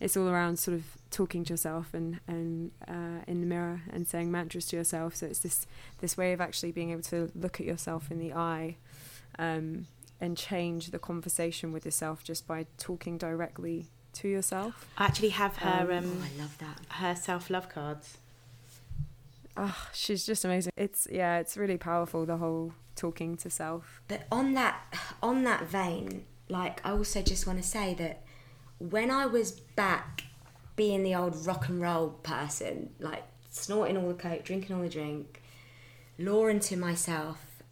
it's all around sort of talking to yourself and and uh, in the mirror and saying mantras to yourself. So it's this this way of actually being able to look at yourself in the eye, um, and change the conversation with yourself just by talking directly to yourself. I actually have her Oh, um, I love that. her self love cards. Oh, she's just amazing. It's yeah, it's really powerful. The whole talking to self. But on that on that vein, like I also just want to say that when I was back being the old rock and roll person, like snorting all the coke, drinking all the drink, lawing to myself,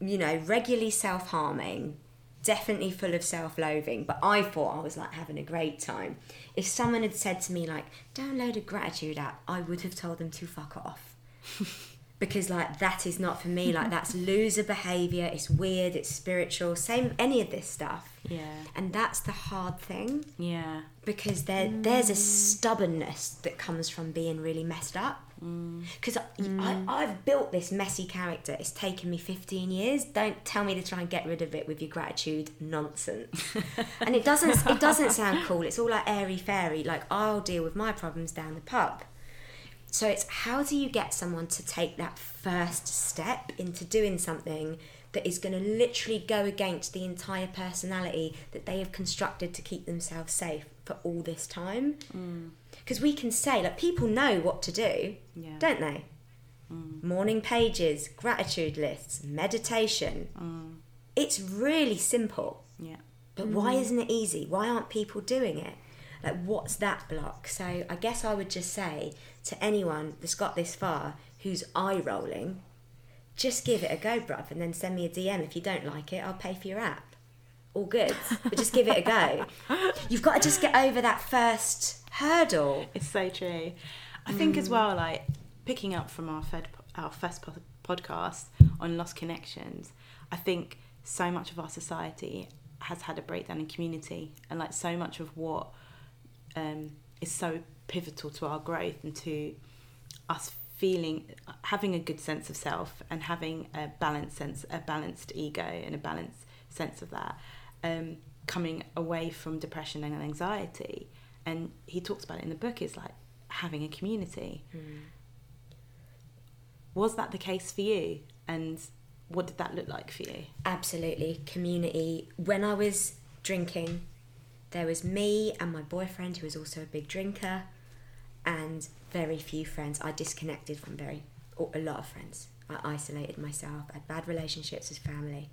you know, regularly self harming, definitely full of self loathing, but I thought I was like having a great time. If someone had said to me, like, download a gratitude app, I would have told them to fuck off. because like that is not for me like that's loser behavior it's weird it's spiritual same any of this stuff Yeah. and that's the hard thing Yeah. because there there's a stubbornness that comes from being really messed up Mm. because I, mm. I've built this messy character. It's taken me 15 years. Don't tell me to try and get rid of it with your gratitude nonsense. And it doesn't it doesn't sound cool. It's all like airy fairy. Like i'll deal with my problems down the pub. So it's how do you get someone to take that first step into doing something that is going to literally go against the entire personality that they have constructed to keep themselves safe for all this time? Mm. Because we can say, like, people know what to do, Yeah. don't they? Mm. morning pages, gratitude lists, meditation. Mm. It's really simple. Yeah. But why mm. isn't it easy? Why aren't people doing it? Like, what's that block? So, I guess I would just say to anyone that's got this far who's eye rolling, just give it a go, bruv, and then send me a DM. If you don't like it, I'll pay for your app. All good. but just give it a go. You've got to just get over that first hurdle. It's so true. I think as well, like picking up from our fed, our first po- podcast on lost connections. I think so much of our society has had a breakdown in community, and like so much of what um, is so pivotal to our growth and to us feeling having a good sense of self and having a balanced sense a balanced ego and a balanced sense of that um, coming away from depression and anxiety and he talks about it in the book is like having a community hmm. was that the case for you and what did that look like for you Absolutely. Community. When I was drinking, there was me and my boyfriend, who was also a big drinker, and very few friends. I disconnected from very a lot of friends. I isolated myself. I had bad relationships with family.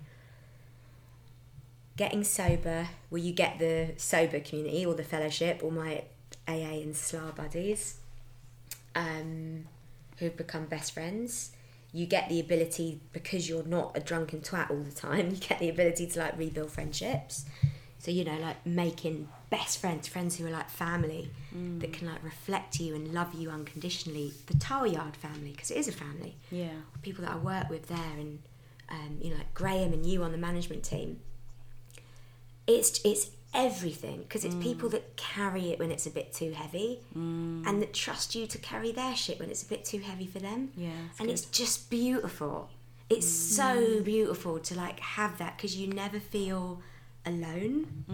Getting sober, well, you get the sober community or the fellowship, or my AA and SLA buddies, um, who've become best friends. You get the ability because you're not a drunken twat all the time. You get the ability to like rebuild friendships. So you know, like making best friends, friends who are like family that can like reflect you and love you unconditionally. The Tileyard family, because it is a family. yeah People that I work with there, and um, you know, like Graham and you on the management team. It's it's everything because it's people mm. that carry it when it's a bit too heavy, mm. and that trust you to carry their shit when it's a bit too heavy for them. Yeah and good. it's just beautiful. It's so mm. beautiful to like have that because you never feel alone.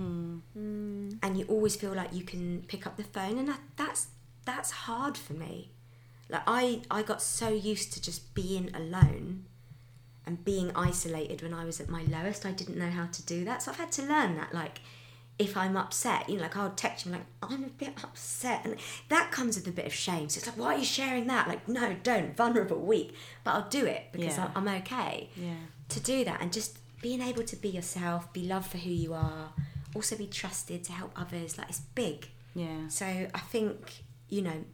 And you always feel like you can pick up the phone and that, that's that's hard for me. Like i i got so used to just being alone and being isolated when i was at my lowest i didn't know how to do that so i've had to learn that like if I'm upset, you know, like I'll text you, like, I'm a bit upset. And that comes with a bit of shame. So it's like, why are you sharing that? Like, no, don't. Vulnerable, weak. But I'll do it because Yeah. I'm, I'm okay yeah to do that. And just being able to be yourself, be loved for who you are, also be trusted to help others. Like, it's big. yeah So I think, you know,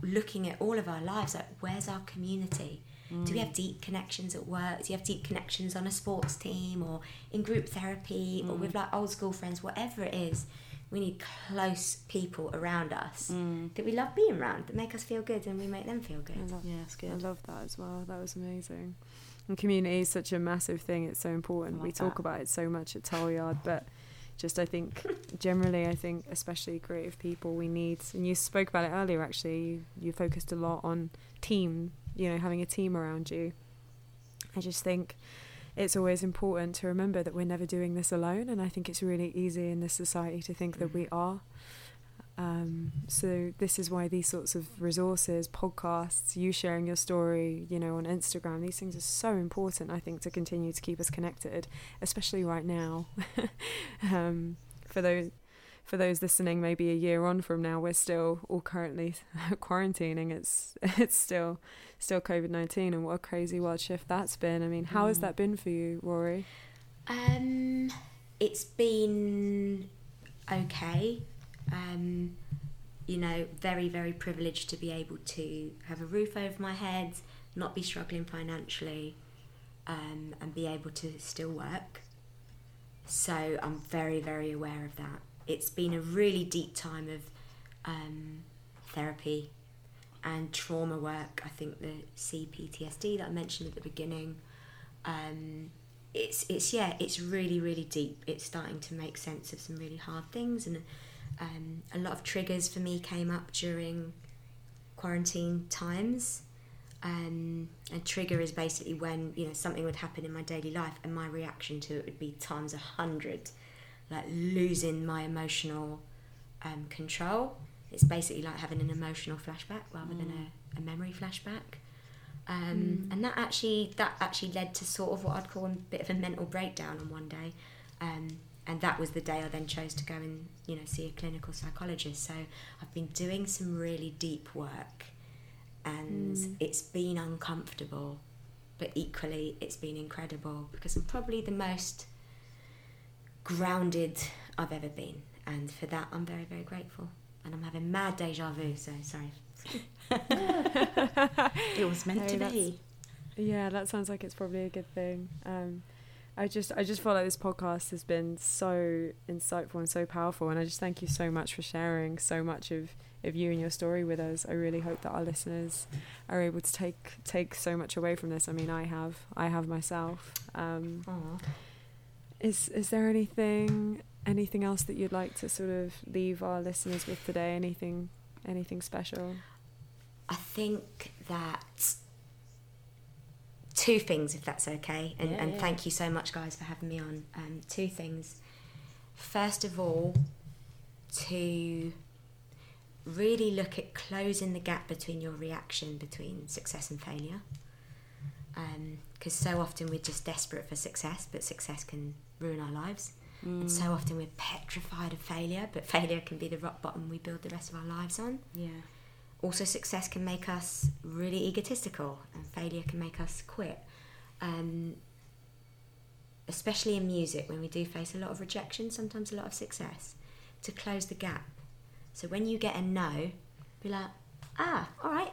looking at all of our lives, like, where's our community? Do we have mm. deep connections at work? Do you have deep connections on a sports team or in group therapy or with mm. like old school friends? Whatever it is, we need close people around us mm. that we love being around, that make us feel good and we make them feel good. I love, yeah it's I love that as well. That was amazing. And community is such a massive thing. It's so important. We love talk about it so much at Tileyard, but just I think generally, I think especially creative people, we need. And you spoke about it earlier. Actually, you, you focused a lot on team. You know, having a team around you. I just think it's always important to remember that we're never doing this alone, and I think it's really easy in this society to think that we are. Um, so this is why these sorts of resources, podcasts, you sharing your story, you know, on Instagram, these things are so important. I think to continue to keep us connected, especially right now. um, for those for those listening, maybe a year on from now, we're still all currently quarantining. It's it's still still COVID nineteen, and what a crazy wild shift that's been. I mean, how has Mm. that been for you, Rory? Um, it's been okay. Um, you know, very, very privileged to be able to have a roof over my head, not be struggling financially, um, and be able to still work. So I'm very, very aware of that. It's been a really deep time of um, therapy and trauma work. I think the CPTSD that I mentioned at the beginning. Um, it's it's yeah it's really really deep it's starting to make sense of some really hard things and um, a lot of triggers for me came up during quarantine times um, a trigger is basically when you know something would happen in my daily life and my reaction to it would be times a hundred like losing my emotional um, control. It's basically like having an emotional flashback rather than a, a memory flashback. Um, and that actually that actually led to sort of what I'd call a bit of a mental breakdown on one day, um, and that was the day I then chose to go and you know see a clinical psychologist. So I've been doing some really deep work and Mm. it's been uncomfortable, but equally it's been incredible because I'm probably the most grounded I've ever been, and for that I'm very very grateful. And I'm having mad deja vu, so sorry. It was meant No, to be. Yeah, that sounds like it's probably a good thing. Um, I just I just feel like this podcast has been so insightful and so powerful, and I just thank you so much for sharing so much of, of you and your story with us. I really hope that our listeners are able to take take so much away from this. I mean, I have I have myself. Um, Aw. Is is there anything anything else that you'd like to sort of leave our listeners with today? Anything anything special? I think that two things, if that's okay, and, Yeah, and yeah. thank you so much, guys, for having me on. Um, two things. First of all, to really look at closing the gap between your reaction between success and failure. Because so often we're just desperate for success, but success can ruin our lives. And so often we're petrified of failure, but failure can be the rock bottom we build the rest of our lives on. Yeah. also success can make us really egotistical and failure can make us quit. Um, especially in music when we do face a lot of rejection sometimes a lot of success to close the gap. So when you get a no be like ah all right.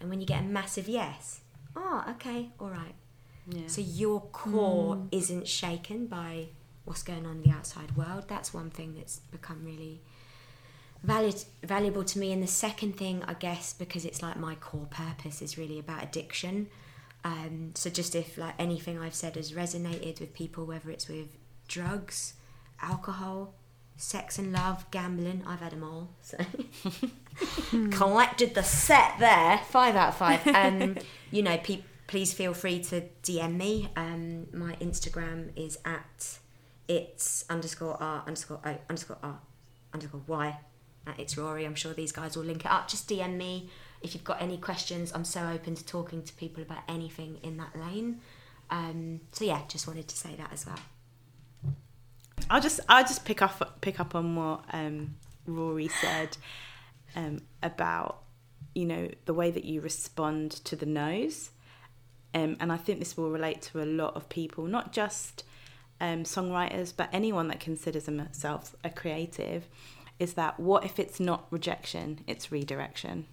And when you get a massive yes oh okay all right Yeah. so your core Mm. isn't shaken by what's going on in the outside world. That's one thing that's become really valid, valuable to me. And the second thing, I guess, because it's like my core purpose is really about addiction. Um, so just if like anything I've said has resonated with people, whether it's with drugs, alcohol, sex and love, gambling, I've had them all. So collected the set there, five out of five. Um, you know, pe- please feel free to DM me. Um, my Instagram is at it's underscore r underscore o underscore r underscore y. At it's Rory. I'm sure these guys will link it up. Just DM me if you've got any questions. I'm so open to talking to people about anything in that lane. Um, so yeah, just wanted to say that as well. I'll just I'll just pick up pick up on what um, Rory said um, about you know the way that you respond to the no's, um, and I think this will relate to a lot of people, not just um, songwriters, but anyone that considers themselves a creative. Is that what if it's not rejection? It's redirection.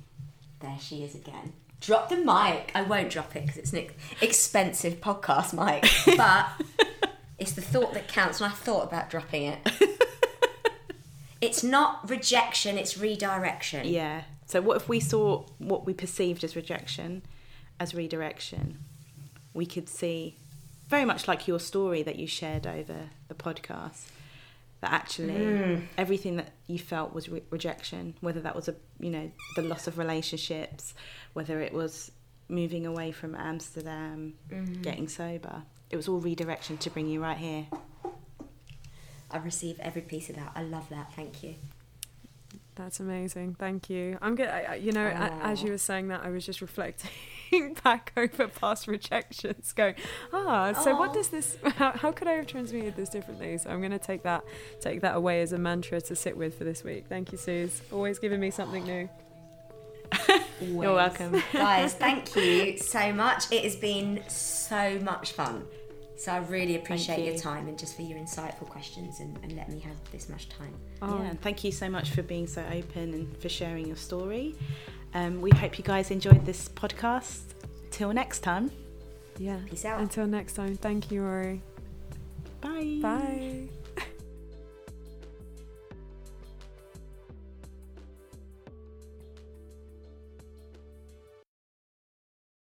There she is again. Drop the mic. I won't drop it because it's an expensive podcast mic, but it's the thought that counts, and I thought about dropping it. it's not rejection; it's redirection. Yeah. So what if we saw what we perceived as rejection as redirection? We could see very much like your story that you shared over the podcast that actually Mm. everything that you felt was re- rejection whether that was a you know the loss of relationships whether it was moving away from Amsterdam Mhm. getting sober it was all redirection to bring you right here I receive every piece of that. I love that. Thank you. That's amazing. Thank you. I'm good. I, I- you know, a as you were saying that, I was just reflecting back over past rejections, going, ah, so what does this? How, how could I have transmuted this differently? So I'm going to take that take that away as a mantra to sit with for this week. Thank you, Suze. Always giving me something new. you're welcome Guys, thank you so much. It has been so much fun. So I really appreciate your time and just for your insightful questions and, and let me have this much time. Oh, Yeah, and thank you so much for being so open and for sharing your story. Um, we hope you guys enjoyed this podcast. Till next time, yeah. Peace out. Until next time. Thank you, Rory. bye. Bye.